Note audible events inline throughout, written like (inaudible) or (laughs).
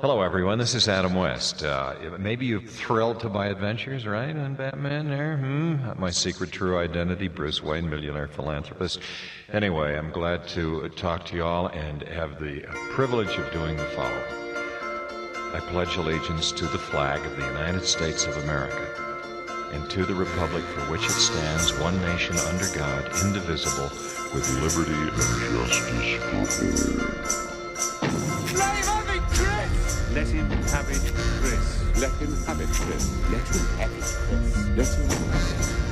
Hello, everyone. This is Adam West. Uh, maybe you're thrilled to my adventures, right? On Batman there? Hmm? My secret true identity, Bruce Wayne, millionaire philanthropist. Anyway, I'm glad to talk to you all and have the privilege of doing the following. I pledge allegiance to the flag of the United States of America and to the republic for which it stands, one nation under God, indivisible, with liberty and justice for all. Him have it, Chris. Let him have it, Chris. Let him have it.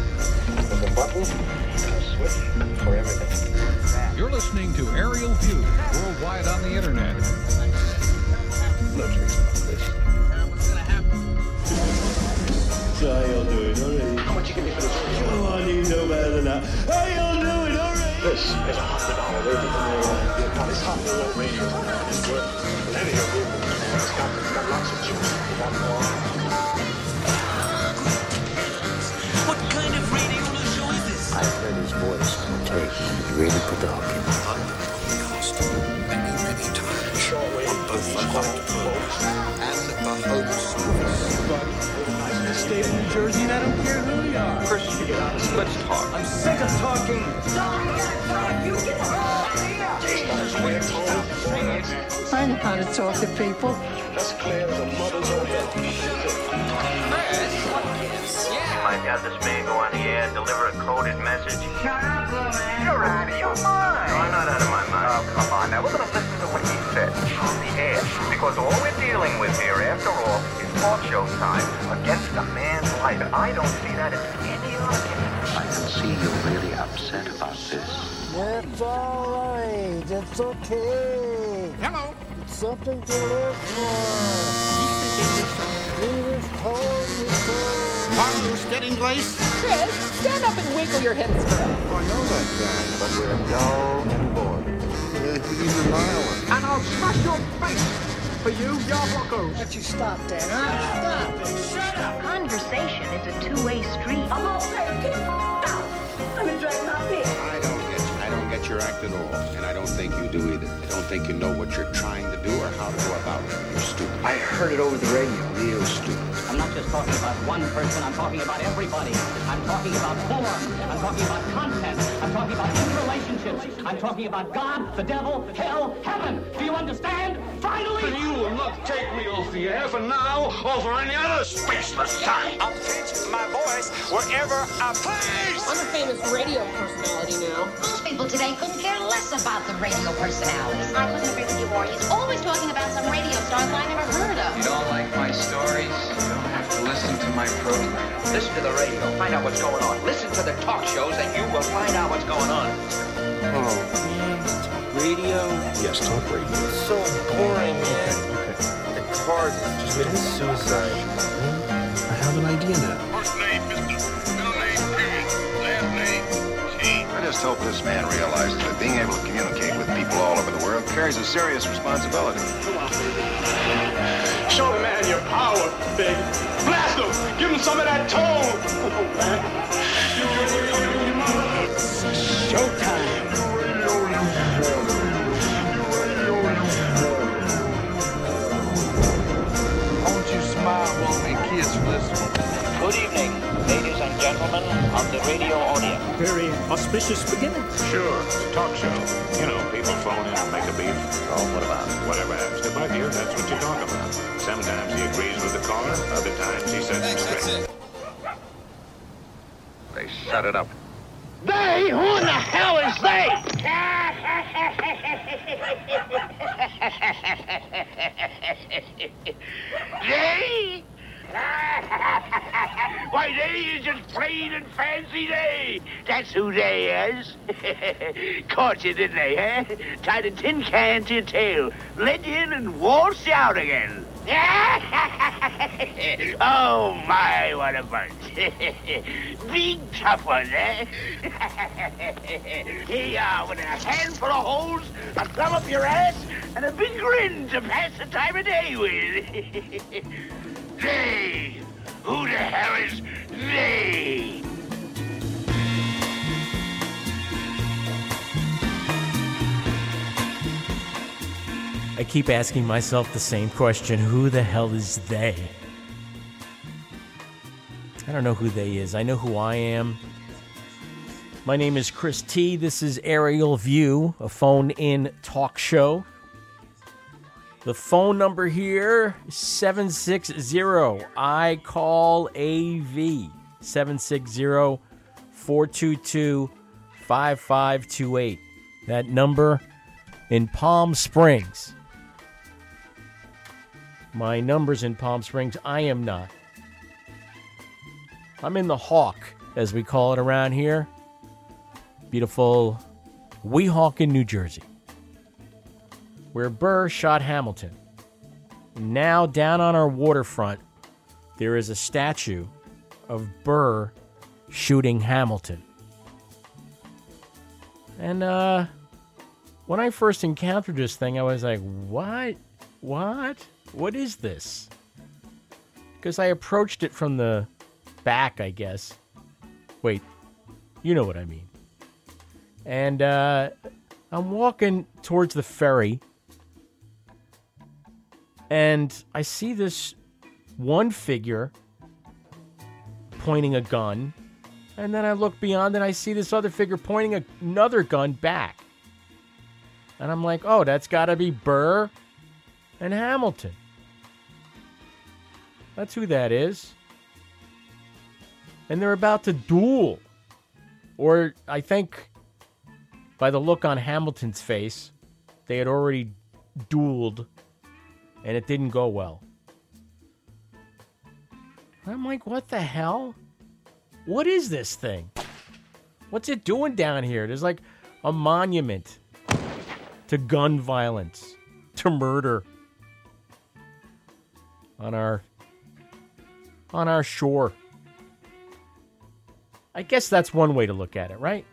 There's a button and a switch for everything. You're listening to Aerial View, worldwide on the internet. No tricks about this. So how y'all doing? All right. How much you give me for this? Oh, I need no better than that. How y'all doing? All right. This is a hundred dollar radio. This hot little radio is worth plenty of room. It's got, it's got lots of juice. It's got more. What kind of radio show is this? I heard his voice on the tape. It really put the hook in me. Many, many times. Shortwave. Both the hot folks and the host. State of New Jersey, and I don't care who you are. First you get honest. Let's talk. I'm sick of talking. I know how to talk to people. That's clear as a mother's own Might have got this man go on the air and deliver a coded message. Shut up, man. You're out of your mind. No, I'm not out of my mind. Oh, come on now. We're going to listen to what he said on the air. Because all we're dealing with here, after all, is talk show time against a man's life. I don't see that as any argument. I can see you're really upset about this. It's all right. It's okay. Hello. It's something to live for. Jesus told me so. Are you getting Grace? Chris, stand up and wiggle your hips for us. I know that guy, but we're dull and bored. He's an island. And I'll smash your face for you, Yarbuckle. Why don't you stop that, huh? Stop it. Shut up. Conversation is a two-way street. I'm gonna say, get the f- out. Let me drink my beer. I don't get you. I don't get your act at all. And I don't think you do either. I don't think you know what you're trying to do or how to go about it. You're stupid. I heard it over the radio. Real stupid. I'm not just talking about one person, I'm talking about everybody. I'm talking about form. I'm talking about content. I'm talking about interrelationships. I'm talking about God, the devil, hell, heaven. Do you understand? Finally! Then you will not take me off the air for now or for any other spaceless time. I'll pitch my voice wherever I please. I'm a famous radio personality now. Most people today couldn't care less about the radio personalities. I couldn't agree with you more. He's always talking about some radio stars I never heard of. You don't like my stories? You don't have to listen to my program. Listen to the radio. Find out what's going on. Listen to the talk shows and you will find out what's going on. Oh, man. Talk radio? Yes, talk radio. It's so boring, man. The Cardinals just committed suicide. Hmm? I have an idea now. First name, Mr. Middle name, period. Last name, T. I just hope this man realizes that being able to communicate with people all over the world carries a serious responsibility. Show the man your power, baby. Blast him. Give him some of that tone. Showtime. Won't you smile while we kiss listen? Good evening, ladies and gentlemen of the radio audience. Very auspicious beginning. Sure, it's a talk show. You know, people phone in and make a beef. Oh, what about? Whatever happens to bug you, that's what you talk about. Sometimes he agrees with the caller, other times he sets him straight. They set it up. They? Who in the hell is they? (laughs) they? (laughs) Why, they is just plain and fancy they. That's who they is. (laughs) Caught you, didn't they, huh? Tied a tin can to your tail, led you in and waltzed you out again. (laughs) oh, my, what a bunch. Big tough ones, eh? Here you are with a handful of holes, a thumb up your ass, and a big grin to pass the time of day with. They! Who the hell is they? I keep asking myself the same question who the hell is they? I don't know who they is. I know who I am. My name is Chris T. This is Aerial View, a phone in talk show. The phone number here 760 I call AV 760 422 5528. That number in Palm Springs. My number's in Palm Springs. I am not. I'm in the Hawk, as we call it around here. Beautiful Weehawken, New Jersey, where Burr shot Hamilton. Now, down on our waterfront, there is a statue of Burr shooting Hamilton. And uh, when I first encountered this thing, I was like, what? What? What is this? Because I approached it from the back, I guess. Wait, you know what I mean. And uh, I'm walking towards the ferry, and I see this one figure pointing a gun, and then I look beyond and I see this other figure pointing another gun back. And I'm like, oh, that's got to be Burr and Hamilton. That's who that is. And they're about to duel. Or I think by the look on Hamilton's face, they had already dueled and it didn't go well. I'm like, what the hell? What is this thing? What's it doing down here? There's like a monument to gun violence, to murder on our on our shore. I guess that's one way to look at it, right?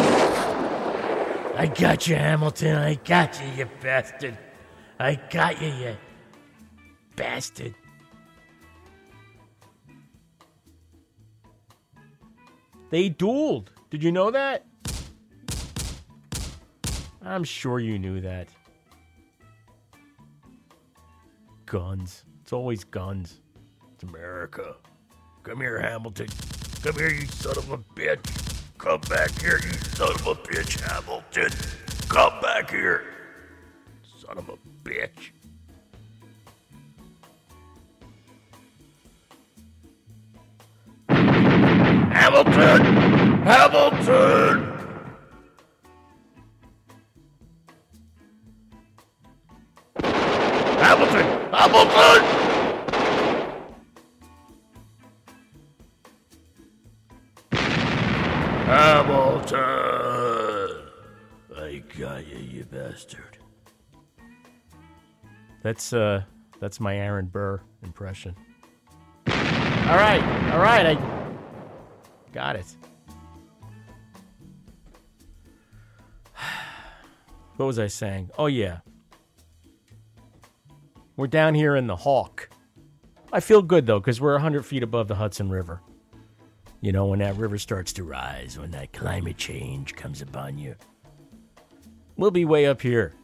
I got you, Hamilton. I got you, you bastard. I got you, you bastard. They dueled. Did you know that? I'm sure you knew that. Guns. It's always guns. It's America. Come here, Hamilton. Come here, you son of a bitch. Come back here, you son of a bitch, Hamilton. Come back here. Son of a bitch. Hamilton! Hamilton! That's uh that's my Aaron Burr impression. All right, all right, I got it. (sighs) What was I saying? Oh yeah. We're down here in the Hawk. I feel good though because we're 100 feet above the Hudson River. You know, when that river starts to rise, when that climate change comes upon you, we'll be way up here.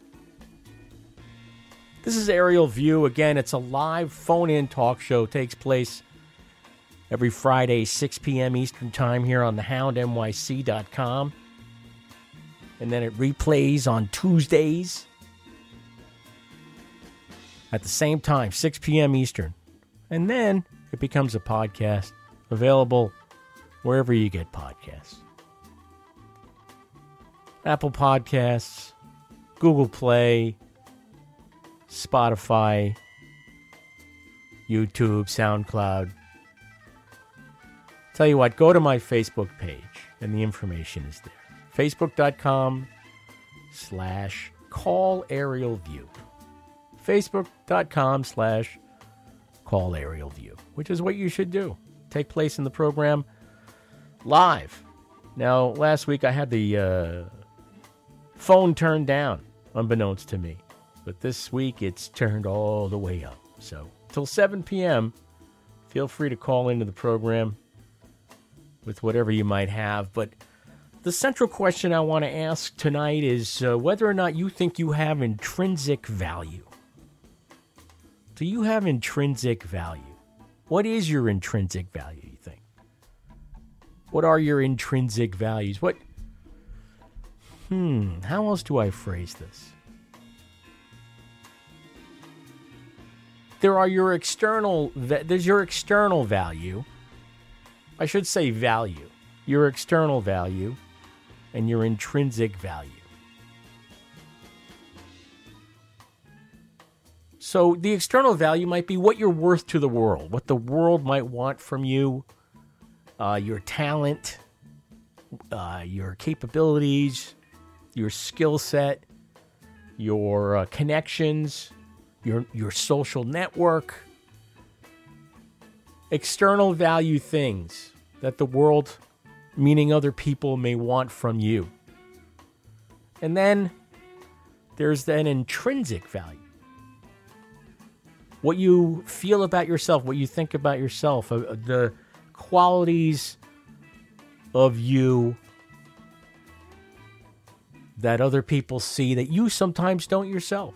This is Aerial View. Again, it's a live phone in talk show. Takes place every Friday, 6 p.m. Eastern Time here on thehoundnyc.com. And then it replays on Tuesdays at the same time, 6 p.m. Eastern. And then it becomes a podcast available wherever you get podcasts Apple Podcasts, Google Play, Spotify, YouTube, SoundCloud. Tell you what, go to my Facebook page and the information is there. Facebook.com slash call aerial view. Facebook.com slash call aerial view, which is what you should do. Take place in the program live. Now, last week I had the uh, phone turned down, unbeknownst to me. But this week it's turned all the way up. So, till 7 p.m., feel free to call into the program with whatever you might have. But the central question I want to ask tonight is uh, whether or not you think you have intrinsic value. Do you have intrinsic value? What is your intrinsic value, you think? What are your intrinsic values? What Hmm, how else do I phrase this? There are your external there's your external value. I should say value. Your external value and your intrinsic value. So the external value might be what you're worth to the world, what the world might want from you, uh, your talent, uh, your capabilities, your skill set, your uh, connections, your your social network. External value things that the world, meaning other people, may want from you. And then there's an intrinsic value. What you feel about yourself, what you think about yourself, uh, the qualities of you that other people see that you sometimes don't yourself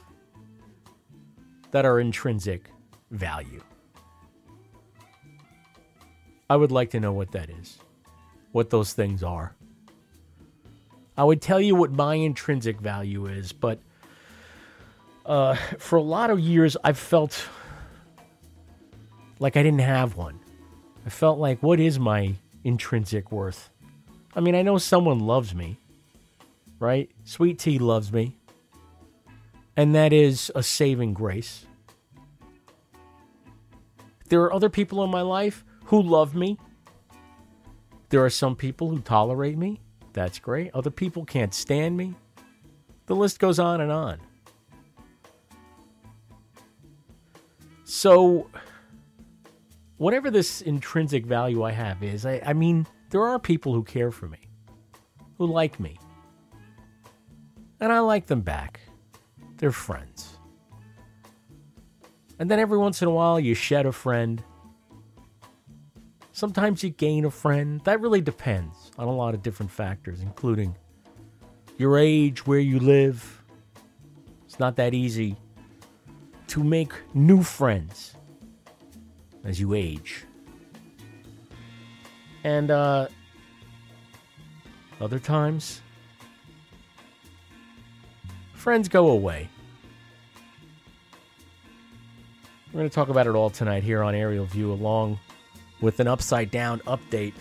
that are intrinsic value. I would like to know what that is, what those things are. I would tell you what my intrinsic value is, but uh, for a lot of years, I've felt like I didn't have one. I felt like, what is my intrinsic worth? I mean, I know someone loves me, right? Sweet Tea loves me. And that is a saving grace. There are other people in my life who love me. There are some people who tolerate me. That's great. Other people can't stand me. The list goes on and on. So, whatever this intrinsic value I have is, I, I mean, there are people who care for me, who like me. And I like them back. They're friends. And then every once in a while, you shed a friend. Sometimes you gain a friend. That really depends on a lot of different factors, including your age, where you live. It's not that easy to make new friends as you age. And uh, other times, friends go away. We're going to talk about it all tonight here on Aerial View, along with an upside down update,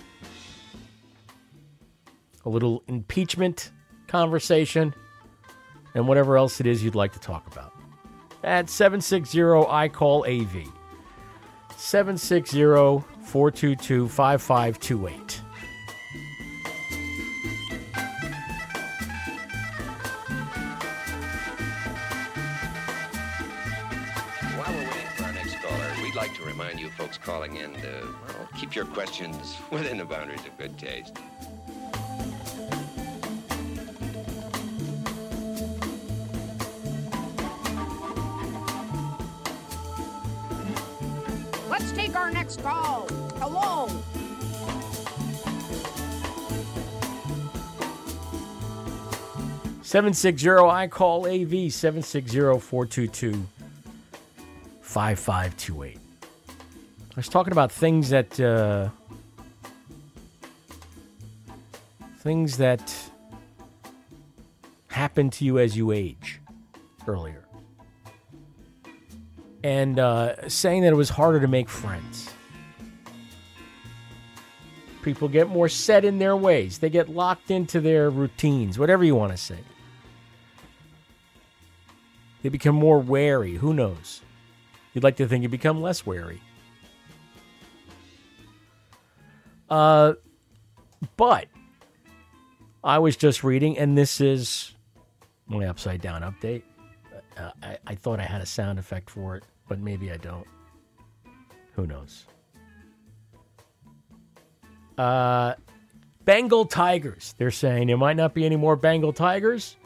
a little impeachment conversation, and whatever else it is you'd like to talk about. At 760 I call AV. 760 422 5528. We'd like to remind you folks calling in to well, keep your questions (laughs) within the boundaries of good taste. Let's take our next call. Hello. Seven six zero I call AV seven six zero four two two five five two eight. I was talking about things that uh, things that happen to you as you age earlier, and uh, saying that it was harder to make friends. People get more set in their ways. They get locked into their routines, whatever you want to say. They become more wary. Who knows? You'd like to think you become less wary. Uh, but I was just reading, and this is my upside down update. Uh, I, I thought I had a sound effect for it, but maybe I don't. Who knows? Uh, Bengal Tigers. They're saying there might not be any more Bengal Tigers.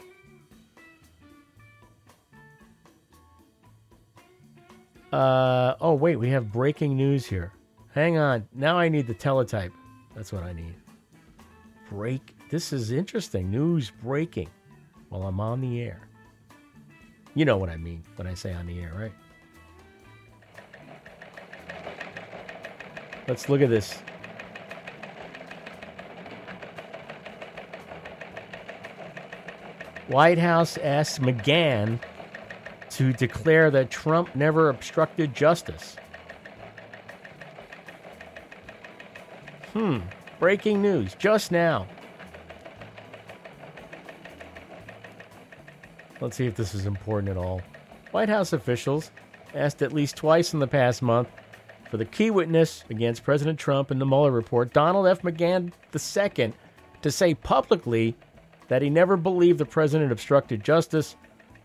Uh, oh, wait, we have breaking news here. Hang on. Now I need the teletype. That's what I need. break. This is interesting. News breaking while I'm on the air. You know what I mean when I say on the air, right? Let's look at this. White House asks McGahn to declare that Trump never obstructed justice. Hmm. Breaking news just now. Let's see if this is important at all. White House officials asked at least twice in the past month for the key witness against President Trump in the Mueller report, Donald F. McGahn II, to say publicly that he never believed the president obstructed justice,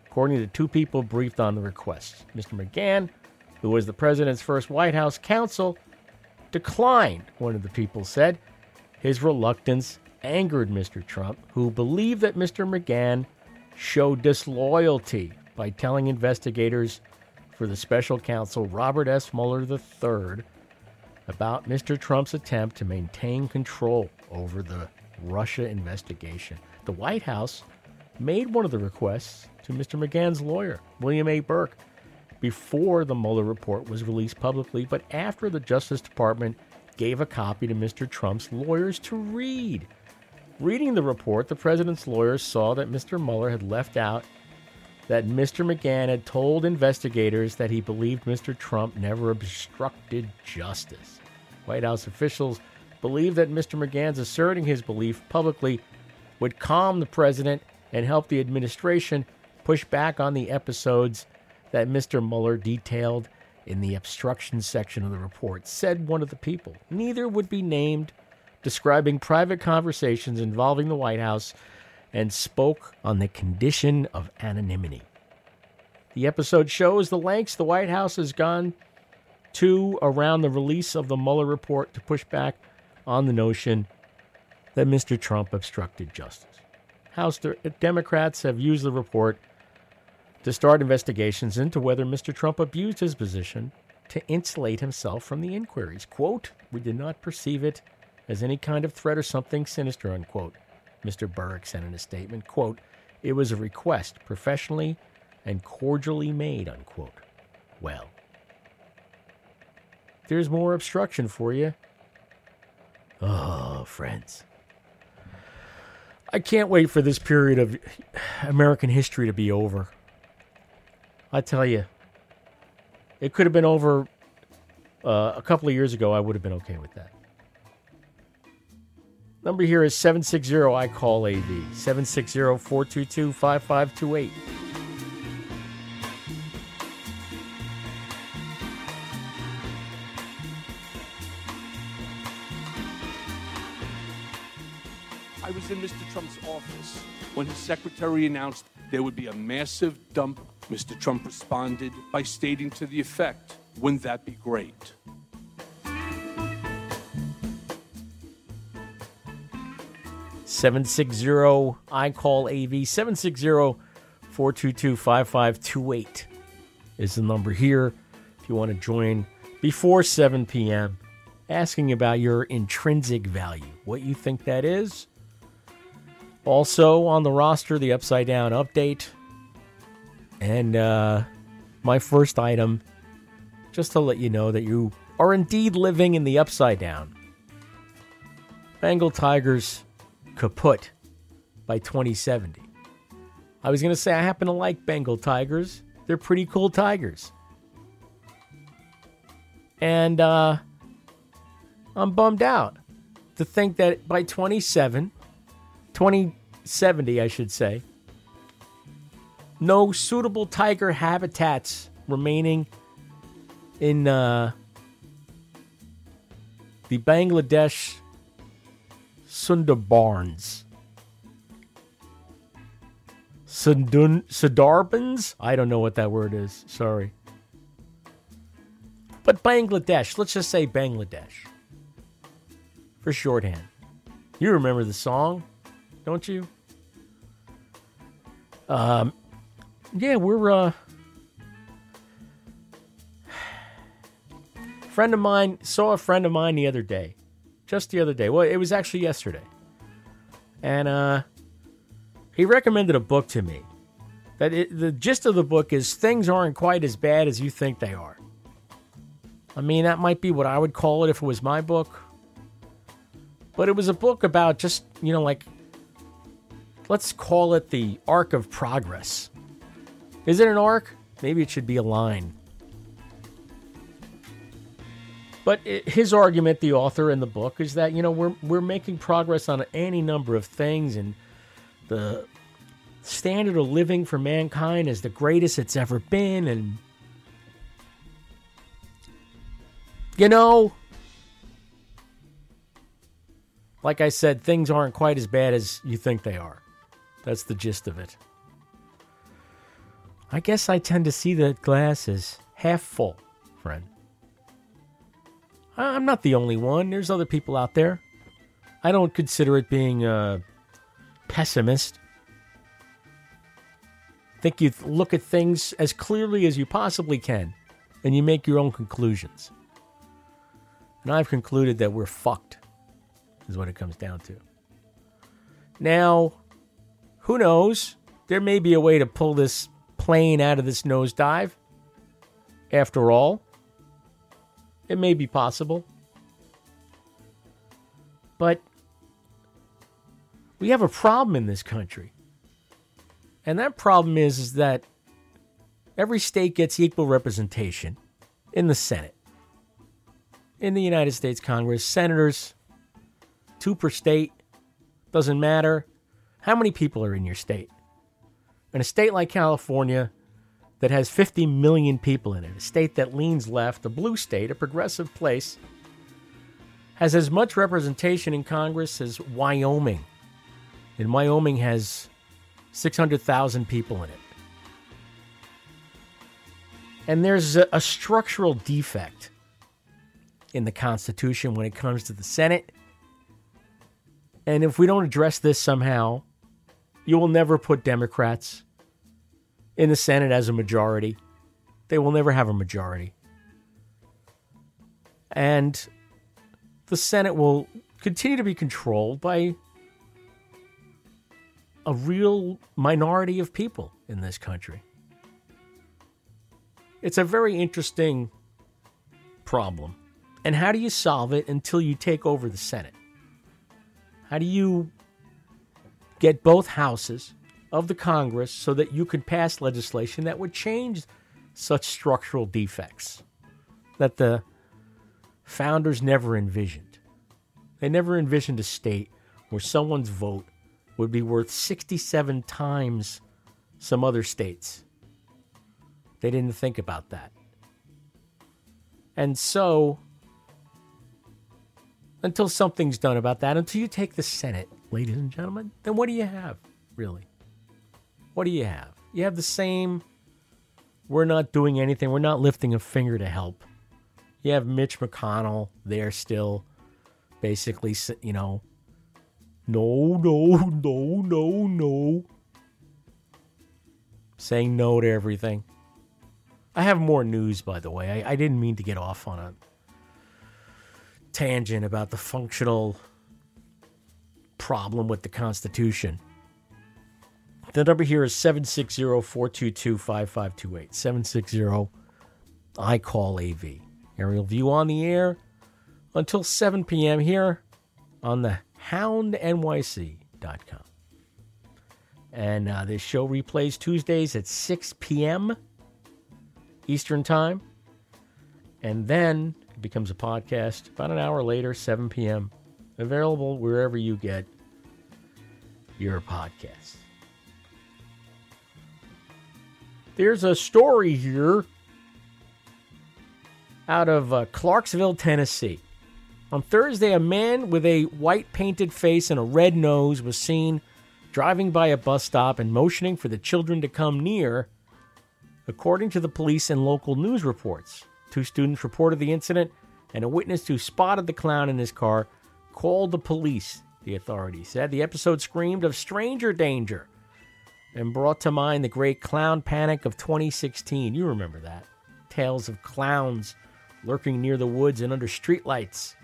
according to two people briefed on the request. Mr. McGahn, who was the president's first White House counsel, declined, one of the people said. His reluctance angered Mr. Trump, who believed that Mr. McGahn showed disloyalty by telling investigators for the special counsel Robert S. Mueller III about Mr. Trump's attempt to maintain control over the Russia investigation. The White House made one of the requests to Mr. McGahn's lawyer, William A. Burck, before the Mueller report was released publicly, but after the Justice Department gave a copy to Mr. Trump's lawyers to read. Reading the report, the president's lawyers saw that Mr. Mueller had left out that Mr. McGahn had told investigators that he believed Mr. Trump never obstructed justice. White House officials believe that Mr. McGahn's asserting his belief publicly would calm the president and help the administration push back on the episodes that Mr. Mueller detailed in the obstruction section of the report, said one of the people. Neither would be named, describing private conversations involving the White House and spoke on the condition of anonymity. The episode shows the lengths the White House has gone to around the release of the Mueller report to push back on the notion that Mr. Trump obstructed justice. House Democrats have used the report to start investigations into whether Mr. Trump abused his position to insulate himself from the inquiries. Quote, we did not perceive it as any kind of threat or something sinister, unquote. Mr. Burck said in a statement, quote, it was a request professionally and cordially made, unquote. Well, there's more obstruction for you. Oh, friends. I can't wait for this period of American history to be over. I tell you, it could have been over uh, a couple of years ago. I would have been okay with that. Number here is 760 I call AV 760 422 5528. In Mr. Trump's office when his secretary announced there would be a massive dump. Mr. Trump responded by stating to the effect, Wouldn't that be great? Seven six zero I call AV seven six zero four two two five five two eight is the number here. If you want to join before seven p.m., asking about your intrinsic value, what you think that is. Also on the roster, the Upside Down update. And uh, my first item, just to let you know that you are indeed living in the Upside Down. Bengal Tigers kaput by 2070. I was going to say I happen to like Bengal Tigers. They're pretty cool tigers. And uh, I'm bummed out to think that by 27, 2070, I should say, no suitable tiger habitats remaining in uh, the Bangladesh Sundarbans. Sundun Sundarbans? I don't know what that word is. Sorry. But Bangladesh, let's just say Bangladesh for shorthand. You remember the song, don't you? Um, yeah, we're uh, (sighs) friend of mine saw a friend of mine the other day, just the other day. Well, it was actually yesterday. And uh, he recommended a book to me. That it, the gist of the book is things aren't quite as bad as you think they are. I mean, that might be what I would call it if it was my book. But it was a book about just, you know, like, let's call it the arc of progress. Is it an arc? Maybe it should be a line. But his argument, the author in the book, is that you know we're we're making progress on any number of things, and the standard of living for mankind is the greatest it's ever been, and you know, like I said, things aren't quite as bad as you think they are. That's the gist of it. I guess I tend to see the glass as half full, friend. I'm not the only one. There's other people out there. I don't consider it being a pessimist. I think you look at things as clearly as you possibly can, and you make your own conclusions. And I've concluded that we're fucked, is what it comes down to. Now, who knows? There may be a way to pull this plane out of this nosedive. After all, it may be possible. But we have a problem in this country. And that problem is, is that every state gets equal representation in the Senate. In the United States Congress, senators, two per state, doesn't matter. How many people are in your state? In a state like California that has 50 million people in it, a state that leans left, a blue state, a progressive place, has as much representation in Congress as Wyoming. And Wyoming has 600,000 people in it. And there's a, a structural defect in the Constitution when it comes to the Senate. And if we don't address this somehow, you will never put Democrats in the Senate as a majority. They will never have a majority. And the Senate will continue to be controlled by a real minority of people in this country. It's a very interesting problem. And how do you solve it until you take over the Senate? How do you get both houses of the Congress so that you could pass legislation that would change such structural defects that the founders never envisioned? They never envisioned a state where someone's vote would be worth 67 times some other states. They didn't think about that. And so, until something's done about that, until you take the Senate, ladies and gentlemen, then what do you have, really? What do you have? You have the same, we're not doing anything, we're not lifting a finger to help. You have Mitch McConnell there still, basically, you know, no, no, no, no, no. Saying no to everything. I have more news, by the way. I, I didn't mean to get off on a tangent about the functional problem with the Constitution. The number here is 760 422 5528. 760 I call AV. Aerial view on the air until 7 p.m. here on the houndnyc.com. And uh, this show replays Tuesdays at 6 p.m. Eastern Time. And then it becomes a podcast about an hour later, 7 p.m. Available wherever you get your podcasts. There's a story here out of uh, Clarksville, Tennessee. On Thursday, a man with a white painted face and a red nose was seen driving by a bus stop and motioning for the children to come near, according to the police and local news reports. Two students reported the incident, and a witness who spotted the clown in his car called the police, the authorities said. The episode screamed of stranger danger and brought to mind the great clown panic of 2016. You remember that. Tales of clowns lurking near the woods and under streetlights.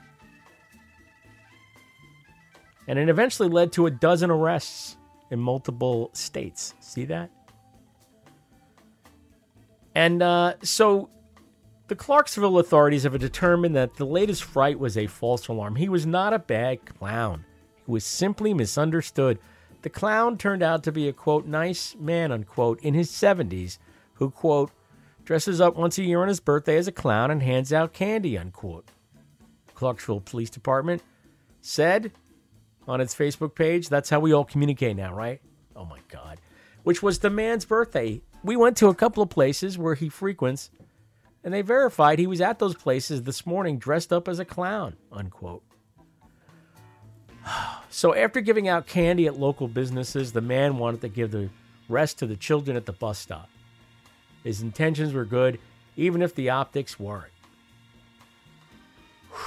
And it eventually led to a dozen arrests in multiple states. See that? And uh, so the Clarksville authorities have determined that the latest fright was a false alarm. He was not a bad clown, he was simply misunderstood. The clown turned out to be a quote, nice man, unquote, in his 70s who, quote, dresses up once a year on his birthday as a clown and hands out candy, unquote. Clarksville Police Department said on its Facebook page, that's how we all communicate now, right? Oh my God. Which was the man's birthday. We went to a couple of places where he frequents, and they verified he was at those places this morning dressed up as a clown, unquote. (sighs) So after giving out candy at local businesses, the man wanted to give the rest to the children at the bus stop. His intentions were good, even if the optics weren't. (sighs)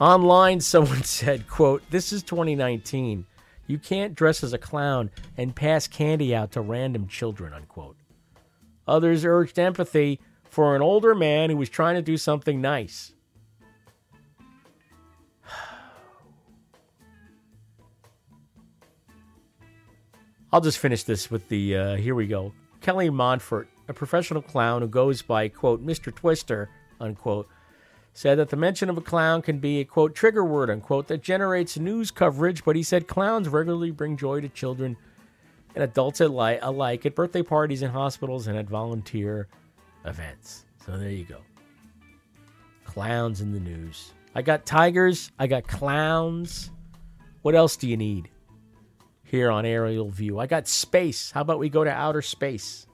Online, (laughs) someone said, quote, This is 2019. You can't dress as a clown and pass candy out to random children, unquote. Others urged empathy for an older man who was trying to do something nice. (sighs) I'll just finish this with the uh, here we go. Kelly Montfort, a professional clown who goes by, quote, Mr. Twister, unquote, said that the mention of a clown can be a, quote, trigger word, unquote, that generates news coverage, but he said clowns regularly bring joy to children and adults alike, at birthday parties in hospitals and at volunteer events. So there you go. Clowns in the news. I got tigers, I got clowns. What else do you need? here on Aerial View. I got space. How about we go to outer space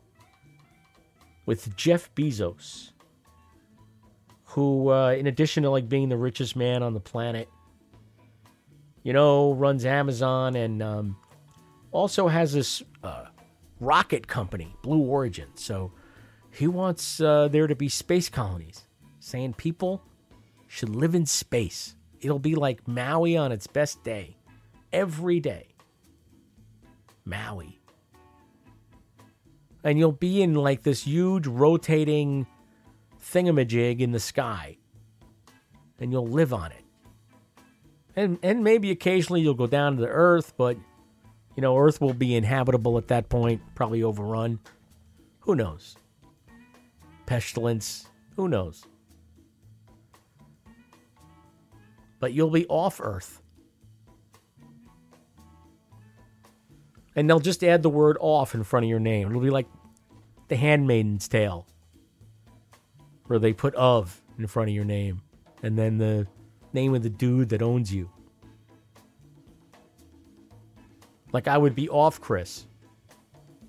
with Jeff Bezos, who, uh, in addition to like being the richest man on the planet, you know, runs Amazon and um, also has this uh, rocket company, Blue Origin. So he wants uh, there to be space colonies, saying people should live in space. It'll be like Maui on its best day, every day. Maui. And you'll be in like this huge rotating thingamajig in the sky. And you'll live on it. And and maybe occasionally you'll go down to the earth, but you know, Earth will be inhabitable at that point, probably overrun. Who knows? Pestilence, who knows? But you'll be off Earth. and they'll just add the word off in front of your name. It'll be like the handmaiden's tale, where they put of in front of your name, and then the name of the dude that owns you. Like I would be off Chris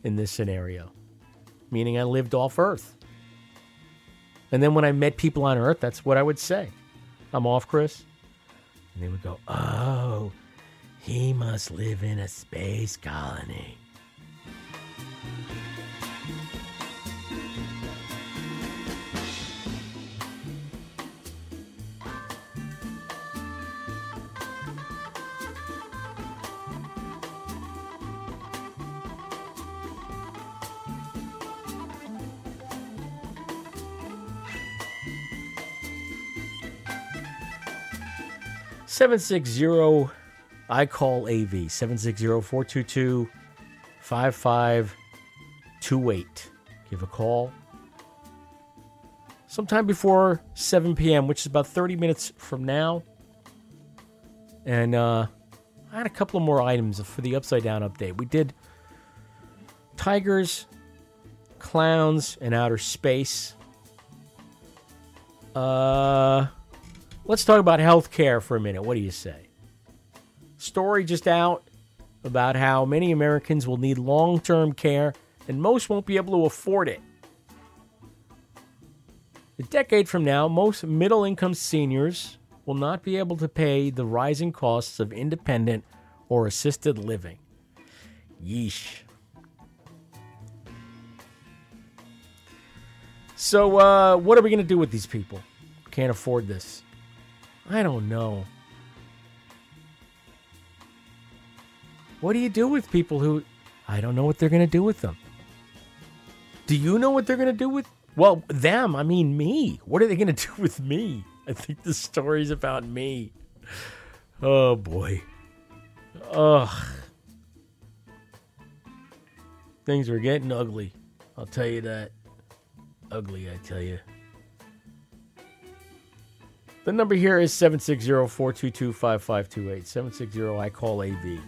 in this scenario, meaning I lived off Earth. And then when I met people on Earth, that's what I would say. I'm off Chris. And they would go, oh, he must live in a space colony. Seven six zero I call AV 760 422 5528. Give a call sometime before 7 p.m., which is about 30 minutes from now. And uh, I had a couple more items for the Upside Down update. We did tigers, clowns, and outer space. Uh, let's talk about healthcare for a minute. What do you say? story just out about how many Americans will need long term care and most won't be able to afford it. A decade from now, most middle income seniors will not be able to pay the rising costs of independent or assisted living. Yeesh. So, uh, what are we going to do with these people? Can't afford this. I don't know. What do you do with people who I don't know what they're going to do with them? Do you know what they're going to do with well, them, I mean me. What are they going (laughs) to do with me? I think the story's about me. Oh boy. Ugh. Things are getting ugly. I'll tell you that. Ugly, I tell you. The number here is 760 422 5528. 760 I call AV.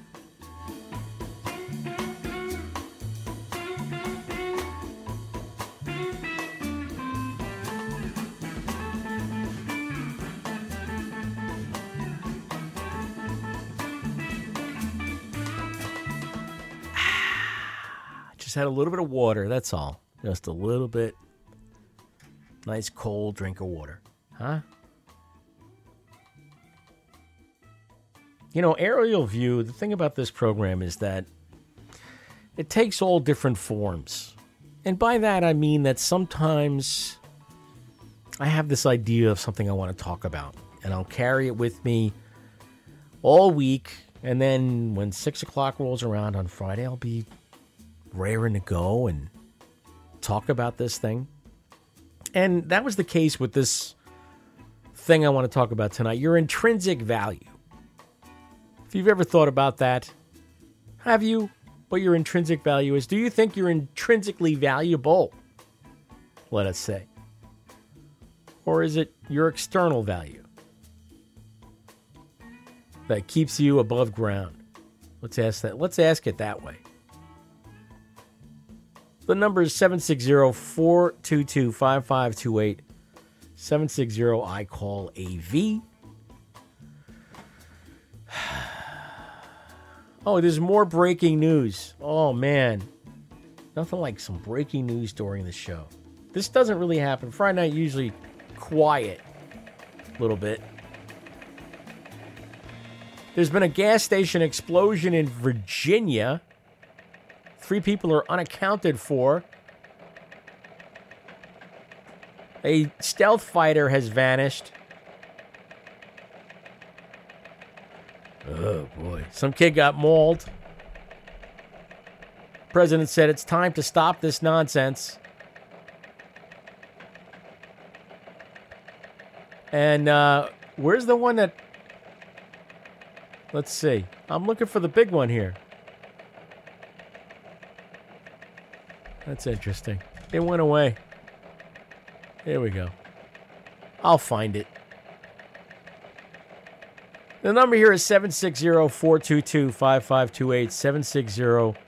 Ah, just had a little bit of water, that's all. Just a little bit. Nice cold drink of water. Huh? You know, aerial view, the thing about this program is that it takes all different forms. And by that, I mean that sometimes I have this idea of something I want to talk about, and I'll carry it with me all week. And then when six o'clock rolls around on Friday, I'll be raring to go and talk about this thing. And that was the case with this thing I want to talk about tonight your intrinsic value. If you've ever thought about that, have you? What your intrinsic value is? Do you think you're intrinsically valuable? Let us say. Or is it your external value that keeps you above ground? Let's ask that. Let's ask it that way. The number is 760 422 5528. 760 I call AV. Oh, there's more breaking news. Oh, man. Nothing like some breaking news during the show. This doesn't really happen. Friday night, usually quiet a little bit. There's been a gas station explosion in Virginia. Three people are unaccounted for. A stealth fighter has vanished. Oh boy. Some kid got mauled. President said it's time to stop this nonsense. And uh, where's the one that. Let's see. I'm looking for the big one here. That's interesting. It went away. Here we go. I'll find it. The number here is 760 422 5528. 760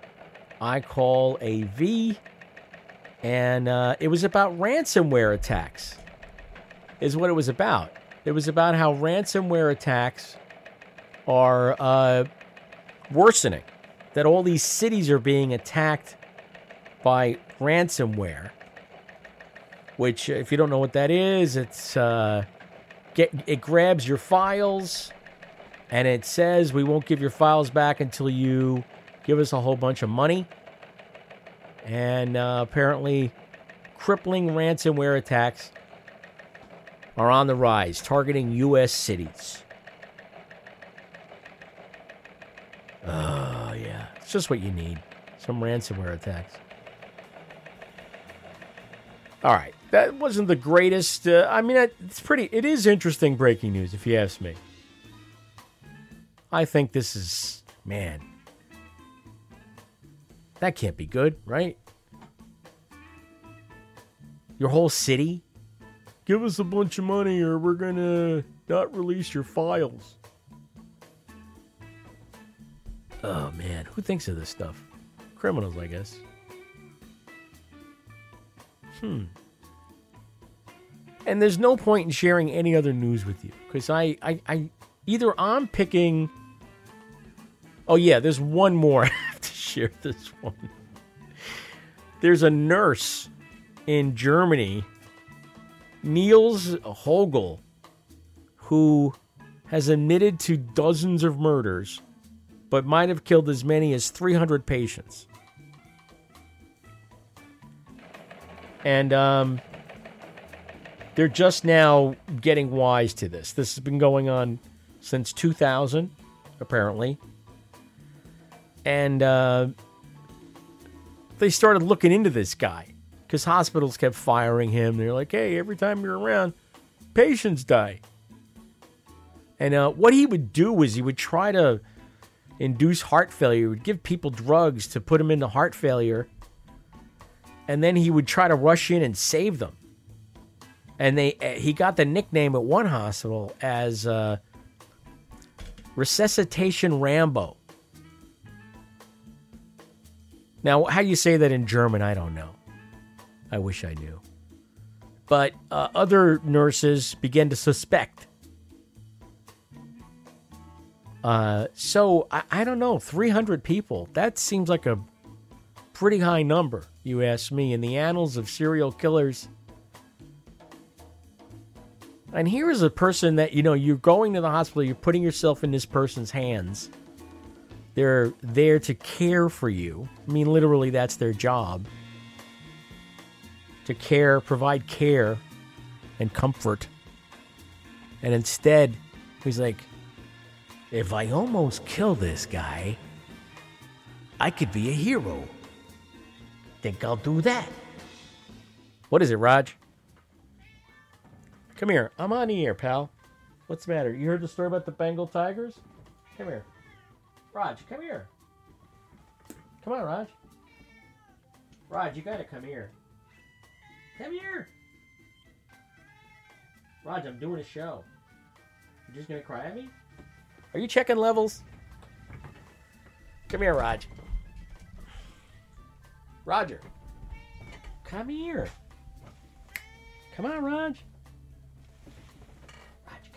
I call AV. And uh, it was about ransomware attacks, is what it was about. It was about how ransomware attacks are uh, worsening, that all these cities are being attacked by ransomware. Which, if you don't know what that is, it's uh, get it grabs your files and it says we won't give your files back until you give us a whole bunch of money. And uh, apparently, crippling ransomware attacks are on the rise, targeting U.S. cities. Oh, yeah. It's just what you need some ransomware attacks. All right. That wasn't the greatest. Uh, I mean, it's pretty. It is interesting breaking news, if you ask me. I think this is, man, that can't be good, right? Your whole city? Give us a bunch of money or we're going to not release your files. Oh, man. Who thinks of this stuff? Criminals, I guess. Hmm. And there's no point in sharing any other news with you because I, I, I, either I'm picking. Oh yeah, there's one more. (laughs) I have to share this one. There's a nurse in Germany, Niels Hogel, who has admitted to dozens of murders, but might have killed as many as 300 patients. And um, they're just now getting wise to this. This has been going on since 2000, apparently. And uh, they started looking into this guy because hospitals kept firing him. They're like, hey, every time you're around, patients die. And uh, what he would do was he would try to induce heart failure. He would give people drugs to put them into heart failure. And then he would try to rush in and save them. And they uh, he got the nickname at one hospital as uh, Resuscitation Rambo. Now, how you say that in German, I don't know. I wish I knew. But uh, other nurses began to suspect. Uh, so I, I don't know, 300 people. That seems like a pretty high number, you ask me, in the annals of serial killers. And here is a person that, you know, you're going to the hospital, you're putting yourself in this person's hands. They're there to care for you. I mean, literally, that's their job to care, provide care and comfort. And instead, he's like, if I almost kill this guy, I could be a hero. Think I'll do that. What is it, Raj? Come here. I'm on air, pal. What's the matter? You heard the story about the Bengal Tigers? Come here. Raj, come here. Come on, Raj. Raj, you gotta come here. Come here. Raj, I'm doing a show. You just gonna cry at me? Are you checking levels? Come here, Raj. Roger. Come here. Come on, Raj.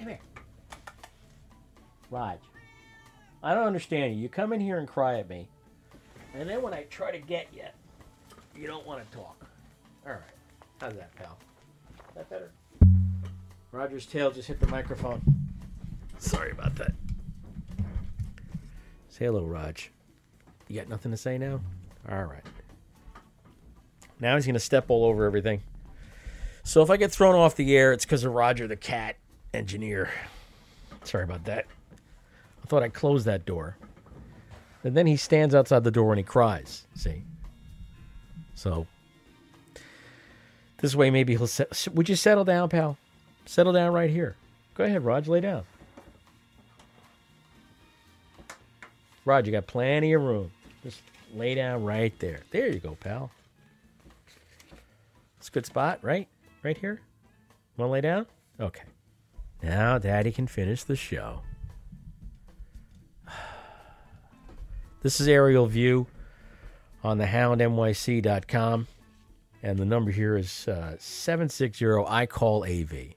Come here. Raj. I don't understand you. You come in here and cry at me. And then when I try to get you, you don't want to talk. All right. How's that, pal? Is that better? Roger's tail just hit the microphone. Sorry about that. Say hello, Raj. You got nothing to say now? All right. Now he's going to step all over everything. So if I get thrown off the air, it's because of Roger the cat engineer. Sorry about that. I thought I closed that door. And then he stands outside the door and he cries. See? So this way, maybe he'll. Set, would you settle down, pal? Settle down right here. Go ahead, Raj. Lay down. Raj, you got plenty of room. Just lay down right there. There you go, pal. It's a good spot, right? Right here. Want to lay down? Okay. Now, Daddy can finish the show. (sighs) This is aerial view on the houndnyc.com. And the number here is uh, 760 I call AV.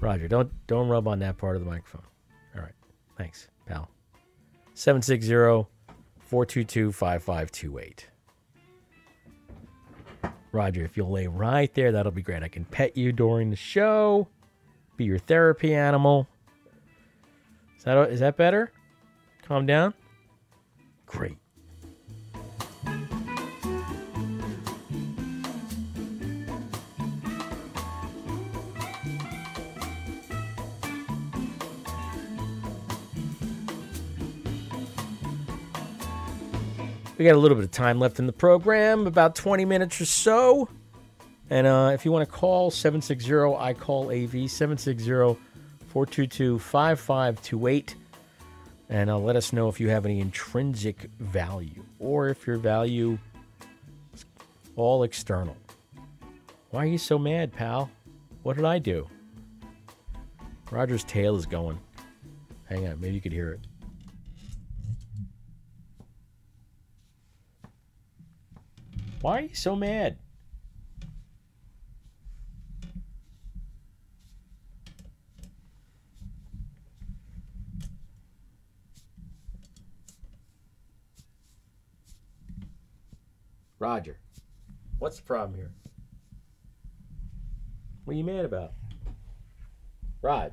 Roger, don't don't rub on that part of the microphone. All right. Thanks, pal. 760 422 5528. Roger, if you'll lay right there, that'll be great. I can pet you during the show, be your therapy animal. Is that, is that better? Calm down? Great. We got a little bit of time left in the program, about 20 minutes or so. And uh, if you want to call 760 I call AV 760 422 5528 and uh, let us know if you have any intrinsic value or if your value is all external. Why are you so mad, pal? What did I do? Roger's tail is going. Hang on, maybe you could hear it. Why are you so mad? Roger, what's the problem here? What are you mad about? Raj.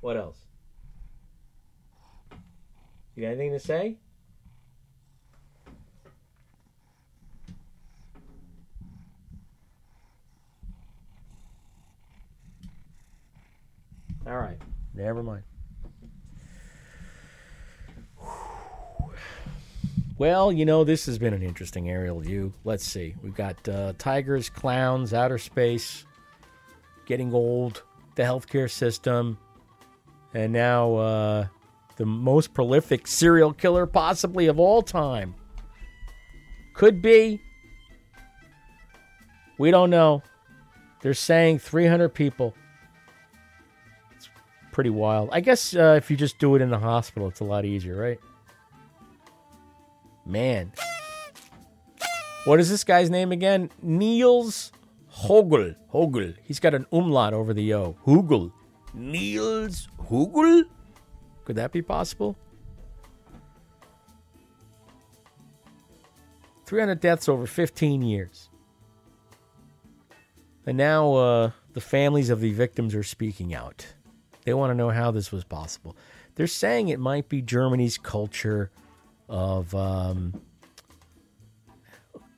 What else? You got anything to say? All right. Never mind. Well, you know, this has been an interesting aerial view. Let's see. We've got uh, tigers, clowns, outer space, getting old, the healthcare system, and now uh, the most prolific serial killer possibly of all time. Could be. We don't know. They're saying 300 people. Pretty wild. I guess uh, if you just do it in the hospital, it's a lot easier, right? Man. What is this guy's name again? Niels Hogel. Hogel. He's got an umlaut over the O. Hugel. Niels Hugel? Could that be possible? 300 deaths over 15 years. And now uh, the families of the victims are speaking out. They want to know how this was possible. They're saying it might be Germany's culture of, um,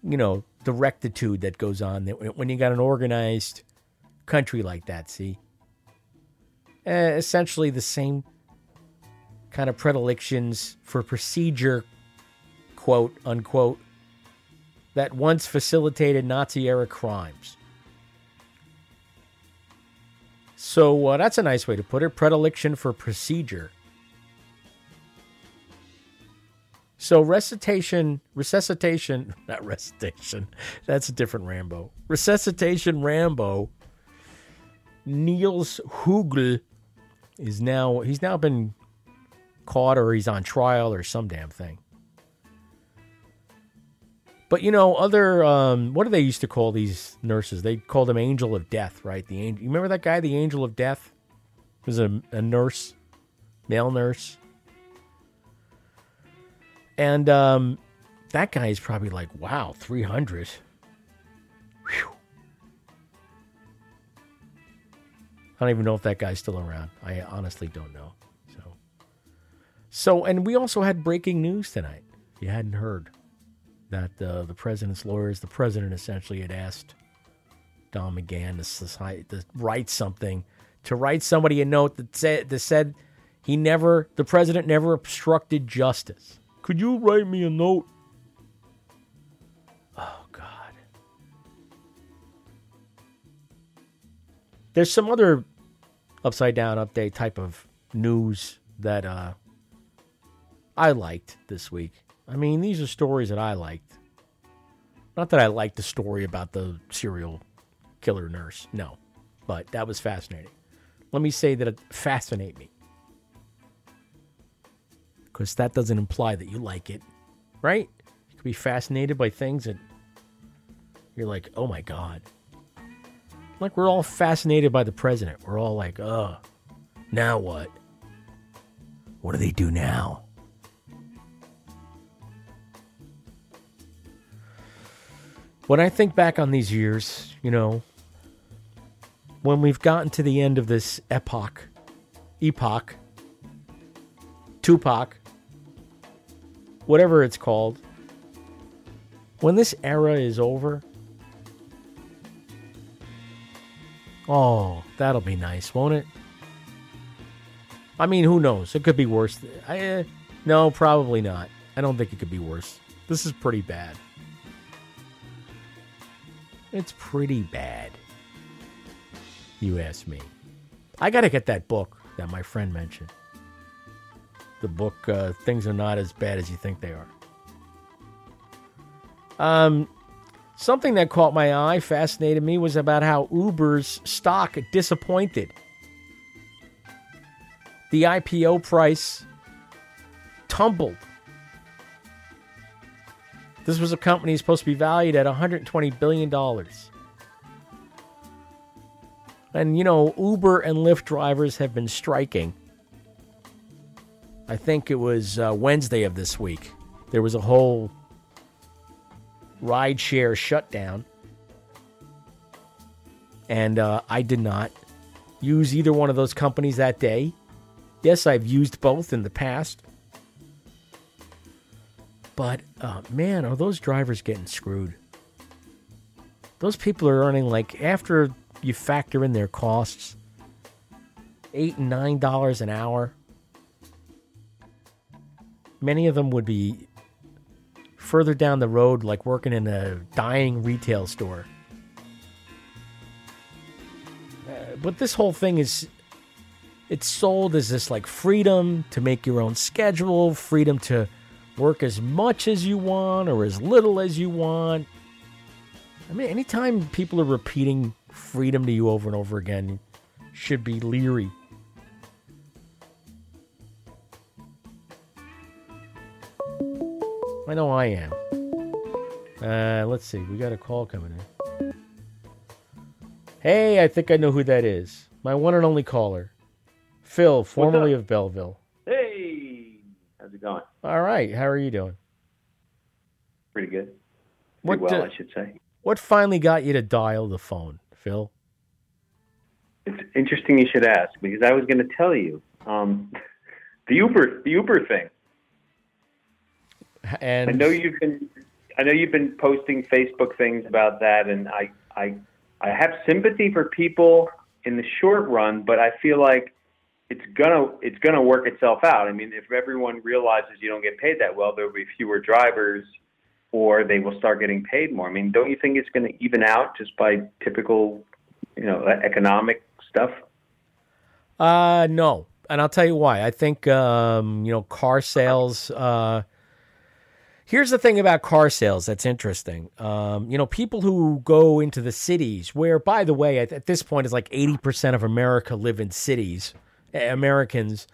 you know, the rectitude that goes on when you got an organized country like that, see? Uh, essentially the same kind of predilections for procedure, quote unquote, that once facilitated Nazi era crimes. So uh, that's a nice way to put it predilection for procedure. So recitation, resuscitation, (laughs) not recitation. That's a different Rambo. Resuscitation Rambo. Niels Hugel is now he's now been caught or he's on trial or some damn thing. But you know, other um, what do they used to call these nurses? They called them Angel of Death, right? The angel. You remember that guy, the Angel of Death? He was a, a nurse, male nurse, and um, that guy is probably like, wow, three hundred. I don't even know if that guy's still around. I honestly don't know. So, so, and we also had breaking news tonight. You hadn't heard that uh, the president's lawyers, the president essentially had asked Don McGahn to, society, to write something, to write somebody a note that said that said he never, the president never obstructed justice. Could you write me a note? Oh God. There's some other upside down update type of news that uh, I liked this week. I mean, these are stories that I liked. Not that I liked the story about the serial killer nurse, no, but that was fascinating. Let me say that it fascinated me. Because that doesn't imply that you like it, right? You could be fascinated by things that you're like, oh my God. Like we're all fascinated by the president. We're all like, oh, now what? What do they do now? When I think back on these years, you know, when we've gotten to the end of this epoch, epoch, Tupac, whatever it's called, when this era is over, oh, that'll be nice, won't it? I mean, who knows? It could be worse. I, uh, no, probably not. I don't think it could be worse. This is pretty bad. It's pretty bad. You ask me. I got to get that book that my friend mentioned. The book, uh, Things Are Not As Bad As You Think They Are. Um, something that caught my eye, fascinated me, was about how Uber's stock disappointed. The IPO price tumbled this was a company supposed to be valued at $120 billion. And, you know, Uber and Lyft drivers have been striking. I think it was uh, Wednesday of this week. There was a whole rideshare shutdown. And uh, I did not use either one of those companies that day. Yes, I've used both in the past. But uh, man, are those drivers getting screwed? Those people are earning like after you factor in their costs, eight and nine dollars an hour. Many of them would be further down the road, like working in a dying retail store. Uh, but this whole thing is it's sold as this like freedom to make your own schedule, freedom to work as much as you want or as little as you want. I mean, anytime people are repeating freedom to you over and over again, you should be leery. I know I am. Uh, let's see. We got a call coming in. Hey, I think I know who that is. My one and only caller, Phil, formerly of Belleville. Going? All right. How are you doing? Pretty good. What, Pretty well, uh, I should say. What finally got you to dial the phone, Phil? It's interesting you should ask because I was going to tell you um, (laughs) the Uber the Uber thing. And I know you've been I know you've been posting Facebook things about that, and I I I have sympathy for people in the short run, but I feel like it's gonna it's gonna work itself out. I mean, if everyone realizes you don't get paid that well, there will be fewer drivers, or they will start getting paid more. I mean, don't you think it's going to even out just by typical, you know, economic stuff? Uh, no. And I'll tell you why. I think, um, you know, car sales. Uh, here's the thing about car sales that's interesting. Um, you know, people who go into the cities, where, by the way, at, at this point, it's like 80% of America live in cities, Americans.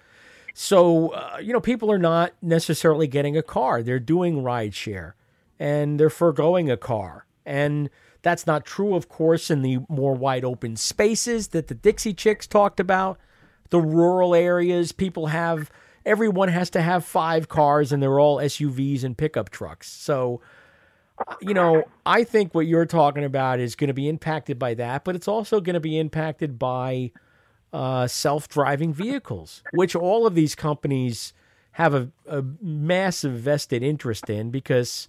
So, uh, you know, people are not necessarily getting a car. They're doing rideshare and they're foregoing a car. And that's not true, of course, in the more wide open spaces that the Dixie Chicks talked about. The rural areas, people have, everyone has to have five cars and they're all SUVs and pickup trucks. So, you know, I think what you're talking about is going to be impacted by that, but it's also going to be impacted by uh, self driving vehicles, which all of these companies have a, a massive vested interest in because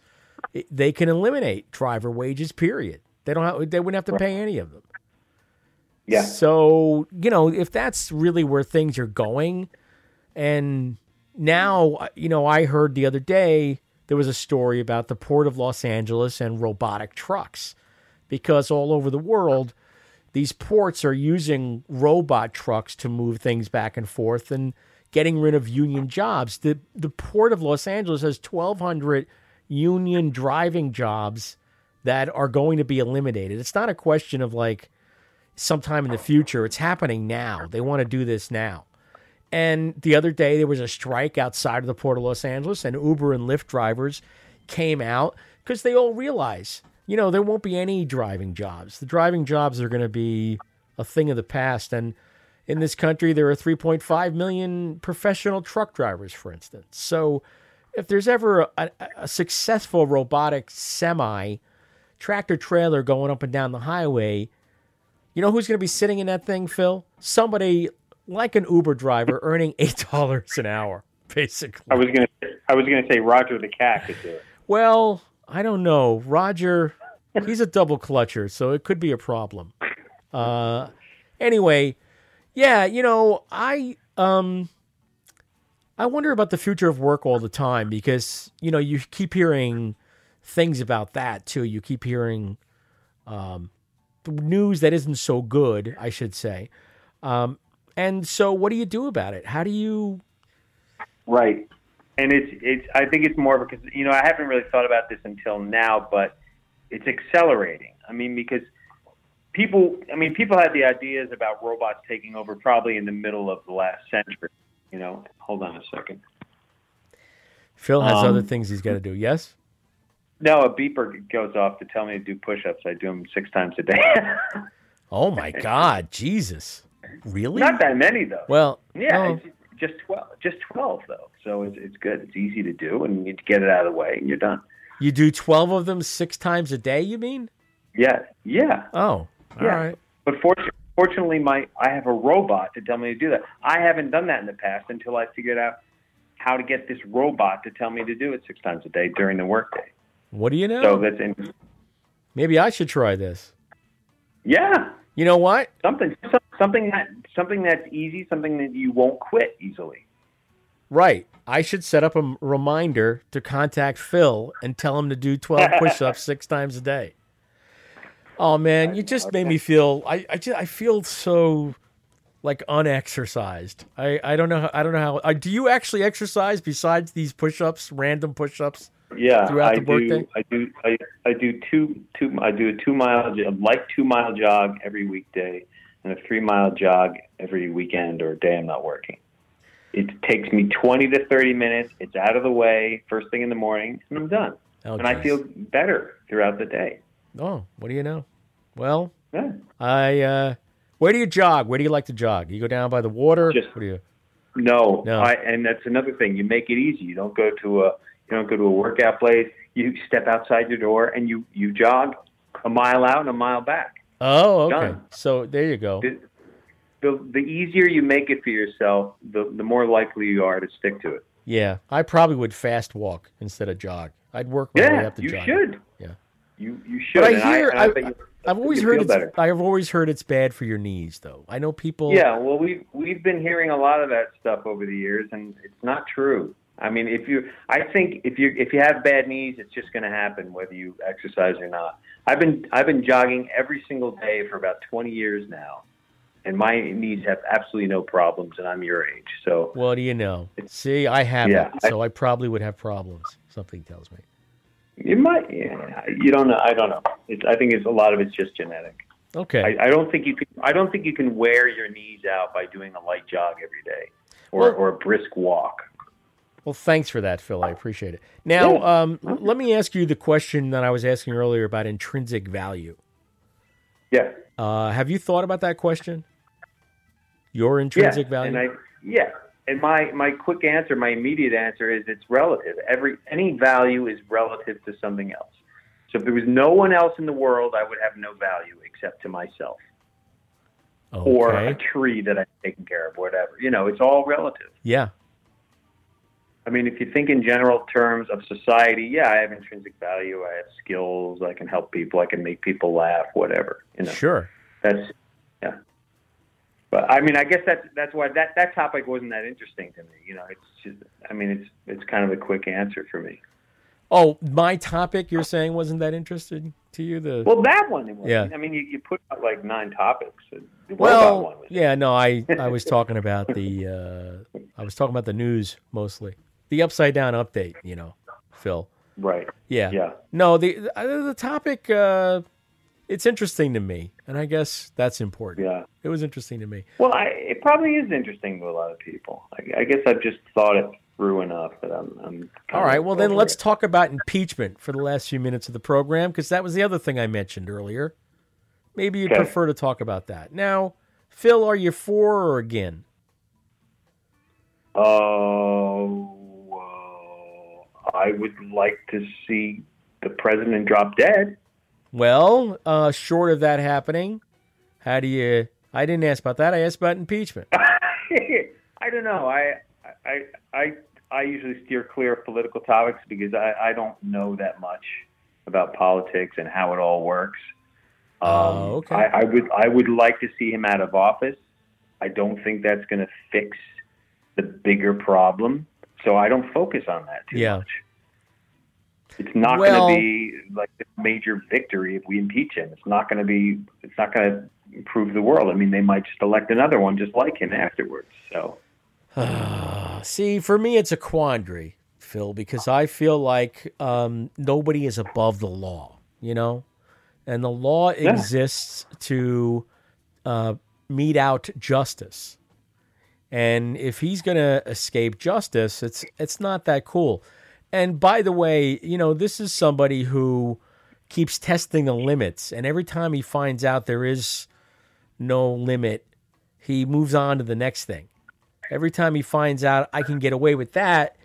they can eliminate driver wages. Period. They don't. Have, they wouldn't have to pay any of them. Yeah. So you know, if that's really where things are going, and now you know, I heard the other day there was a story about the port of Los Angeles and robotic trucks, because all over the world, these ports are using robot trucks to move things back and forth and getting rid of union jobs. The the port of Los Angeles has 1200 union driving jobs that are going to be eliminated. It's not a question of like sometime in the future. It's happening now. They want to do this now. And the other day there was a strike outside of the port of Los Angeles and Uber and Lyft drivers came out because they all realize, you know, there won't be any driving jobs. The driving jobs are going to be a thing of the past and in this country there are 3.5 million professional truck drivers for instance. So if there's ever a, a, a successful robotic semi tractor trailer going up and down the highway, you know who's going to be sitting in that thing, Phil? Somebody like an Uber driver (laughs) earning eight dollars an hour, basically. I was gonna I was gonna say Roger the cat could do it. Well, I don't know. Roger, he's a double clutcher, so it could be a problem. Uh, anyway, yeah, you know, I um, I wonder about the future of work all the time because you know you keep hearing things about that too. You keep hearing um, news that isn't so good, I should say. Um, and so, what do you do about it? How do you? Right. And it's it's I think it's more because you know I haven't really thought about this until now, but it's accelerating. I mean because people I mean people had the ideas about robots taking over probably in the middle of the last century. You know, hold on a second. Phil has Um, other things he's got to do. Yes. No, a beeper goes off to tell me to do push-ups. I do them six times a day. (laughs) Oh my God, Jesus! Really? Not that many though. Well, Yeah, oh. Just twelve. Just twelve though, so it's it's good. It's easy to do, and you need to get it out of the way, and you're done. You do 12 of them six times a day, you mean? Yeah, yeah. Oh, all yeah. right. But fortunately, fortunately, my I have a robot to tell me to do that. I haven't done that in the past until I figured out how to get this robot to tell me to do it six times a day during the workday. What do you know? So that's in, Maybe I should try this. yeah, You know what? something some- something that something that's easy, something that you won't quit easily. Right. I should set up a reminder to contact Phil and tell him to do 12 (laughs) push-ups six times a day. Oh man, you just made me feel I I, just, I feel so like unexercised. I, I don't know how, I don't know how uh, do you actually exercise besides these push-ups, random push-ups? Yeah, throughout I the workday. do. I do. I, I do two two. I do a two mile, light two mile jog every weekday, and a three mile jog every weekend or day I'm not working. It takes me twenty to thirty minutes. It's out of the way first thing in the morning, and I'm done. Oh, and I feel better throughout the day. Oh, what do you know? Well, Yeah. I uh where do you jog? Where do you like to jog? You go down by the water? Just- what do you No, No. I, and that's another thing. You make it easy. You don't go to a you don't go to a workout place. You step outside your door and you you jog a mile out and a mile back. Oh, okay. Done. So there you go. The, the the easier you make it for yourself, the the more likely you are to stick to it. Yeah, I probably would fast walk instead of jog. I'd work my way Yeah, up to jog. you jogging. should. Yeah. You you should. But I hear I, I've always heard it's better. I've always heard it's bad for your knees though. I know people Yeah, well, we've we've been hearing a lot of that stuff over the years, and it's not true. I mean, if you, I think if you if you have bad knees, it's just going to happen whether you exercise or not. I've been I've been jogging every single day for about 20 years now, and my knees have absolutely no problems, and I'm your age. So What do you know? See, I haven't, Yeah, I- so I probably would have problems. Something tells me. you might, yeah, you don't know. I don't know. It's, I think it's a lot of it's just genetic. Okay. I, I don't think you can. I don't think you can wear your knees out by doing a light jog every day or Well- or a brisk walk. Well, thanks for that, Phil. I appreciate it. Now, um, let me ask you the question that I was asking earlier about intrinsic value. Yeah. Uh, have you thought about that question? Your intrinsic yeah, value? And I, yeah. And my, my quick answer, my immediate answer is it's relative. Every any value is relative to something else. So if there was no one else in the world, I would have no value except to myself or a tree that I've taken care of, whatever. You know, it's all relative. Yeah. I mean, if you think in general terms of society, yeah, I have intrinsic value. I have skills. I can help people. I can make people laugh. Whatever. You know. Sure. That's yeah. But I mean, I guess that's that's why that that topic wasn't that interesting to me. You know, it's just. I mean, it's it's kind of a quick answer for me. Oh, my topic you're saying wasn't that interesting to you? The Well, that one. It was. Yeah. I mean, you, you put out like nine topics. Well, one was. yeah, no, I I was (laughs) talking about the uh, I was talking about the news mostly, the upside down update. You know, Phil. Right. Yeah. Yeah. No, the the, the topic uh, it's interesting to me, and I guess that's important. Yeah. It was interesting to me. Well, I, it probably is interesting to a lot of people. I, I guess I've just thought it through enough that I'm. I'm All right. Well, then let's it. talk about impeachment for the last few minutes of the program because that was the other thing I mentioned earlier. Maybe you'd Okay. prefer to talk about that. Now, Phil, are you for or again? Oh, uh, I would like to see the president drop dead. Well, uh, short of that happening, how do you? I didn't ask about that. I asked about impeachment. (laughs) I don't know. I, I, I, I usually steer clear of political topics because I, I don't know that much about politics and how it all works. Um, Oh, okay. I, I would, I would like to see him out of office. I don't think that's going to fix the bigger problem, so I don't focus on that too yeah. much. It's not Well- going to be like a major victory if we impeach him. It's not going to be. It's not going to improve the world. I mean, they might just elect another one just like him afterwards. So (sighs) See, for me, it's a quandary, Phil, because I feel like um, nobody is above the law, you know? And the law Yeah. exists to uh, mete out justice. And if he's going to escape justice, it's it's not that cool. And by the way, you know, this is somebody who keeps testing the limits, and every time he finds out there is no limit, he moves on to the next thing. Every time he finds out I can get away with that,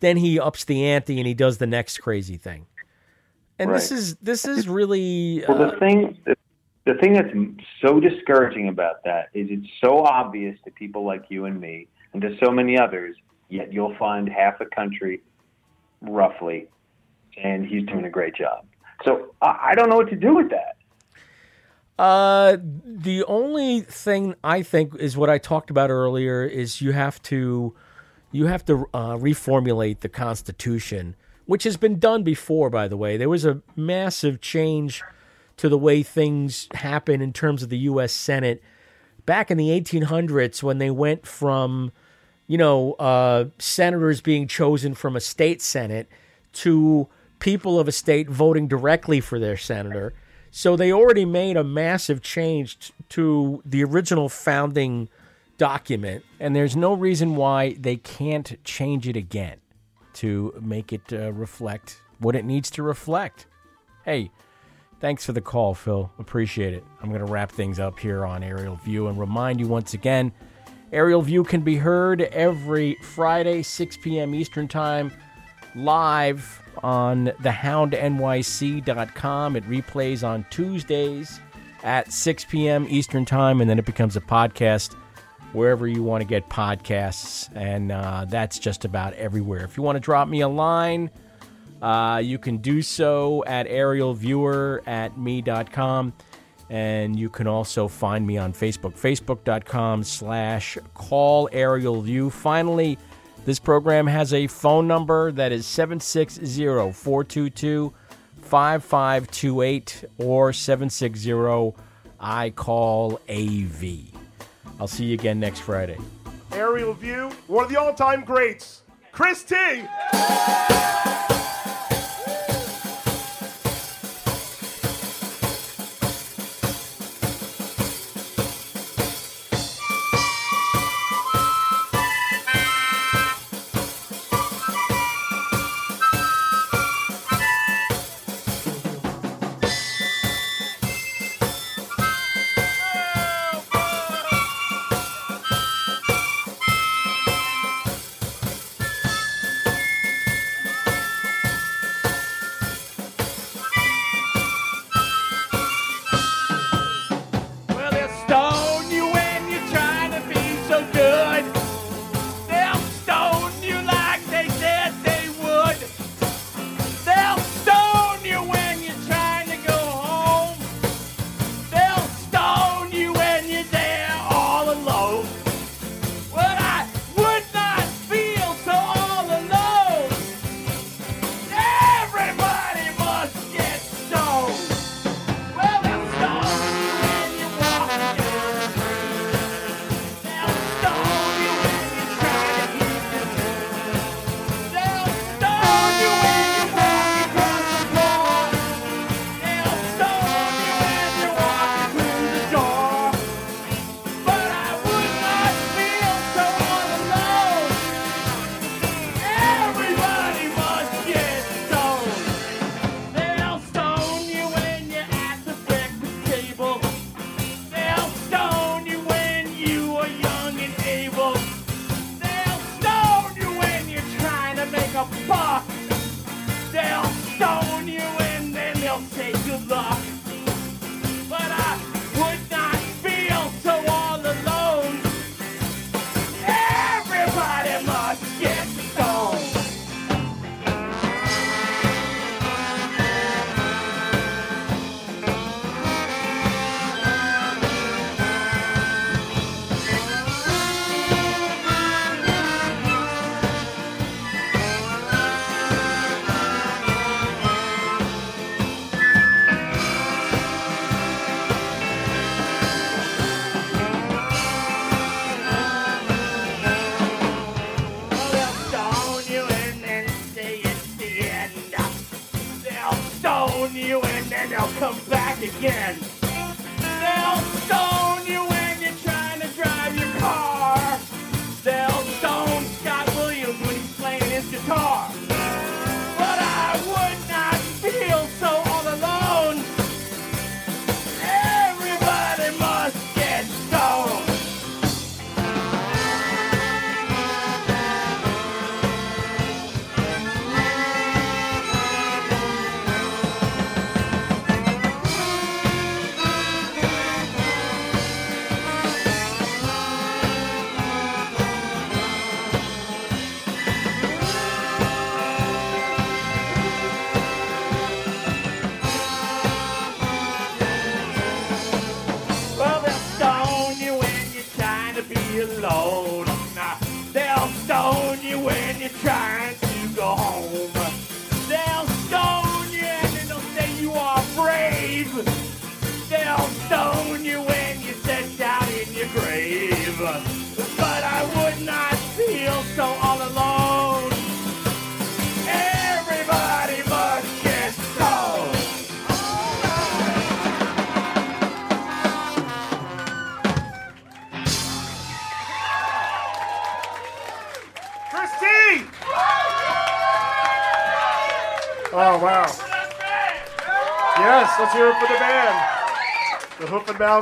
then he ups the ante and he does the next crazy thing. And this is this is really Well, uh, the thing, the, the thing that's so discouraging about that is it's so obvious to people like you and me, and to so many others. Yet you'll find half the country, roughly, and he's doing a great job. So I, I don't know what to do with that. Uh, the only thing I think is what I talked about earlier is you have to you have to uh, reformulate the Constitution, which has been done before, by the way. There was a massive change to the way things happen in terms of the U.S. Senate back in the 1800s when they went from, you know, uh, senators being chosen from a state senate to people of a state voting directly for their senator. So they already made a massive change t- to the original founding document, and there's no reason why they can't change it again to make it uh, reflect what it needs to reflect. Hey, thanks for the call, Phil. Appreciate it. I'm going to wrap things up here on Aerial View and remind you once again Aerial View can be heard every Friday, 6 p.m. Eastern Time, live on thehoundnyc.com. It replays on Tuesdays at 6 p.m. Eastern Time, and then it becomes a podcast wherever you want to get podcasts. And uh, that's just about everywhere. If you want to drop me a line, uh, you can do so at aerialviewer at me.com. And you can also find me on Facebook, facebook.com slash call aerial view. Finally, this program has a phone number that is 760 422 5528 or 760 I call AV. I'll see you again next Friday. Aerial View, one of the all time greats, Chris T.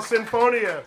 Sinfonia.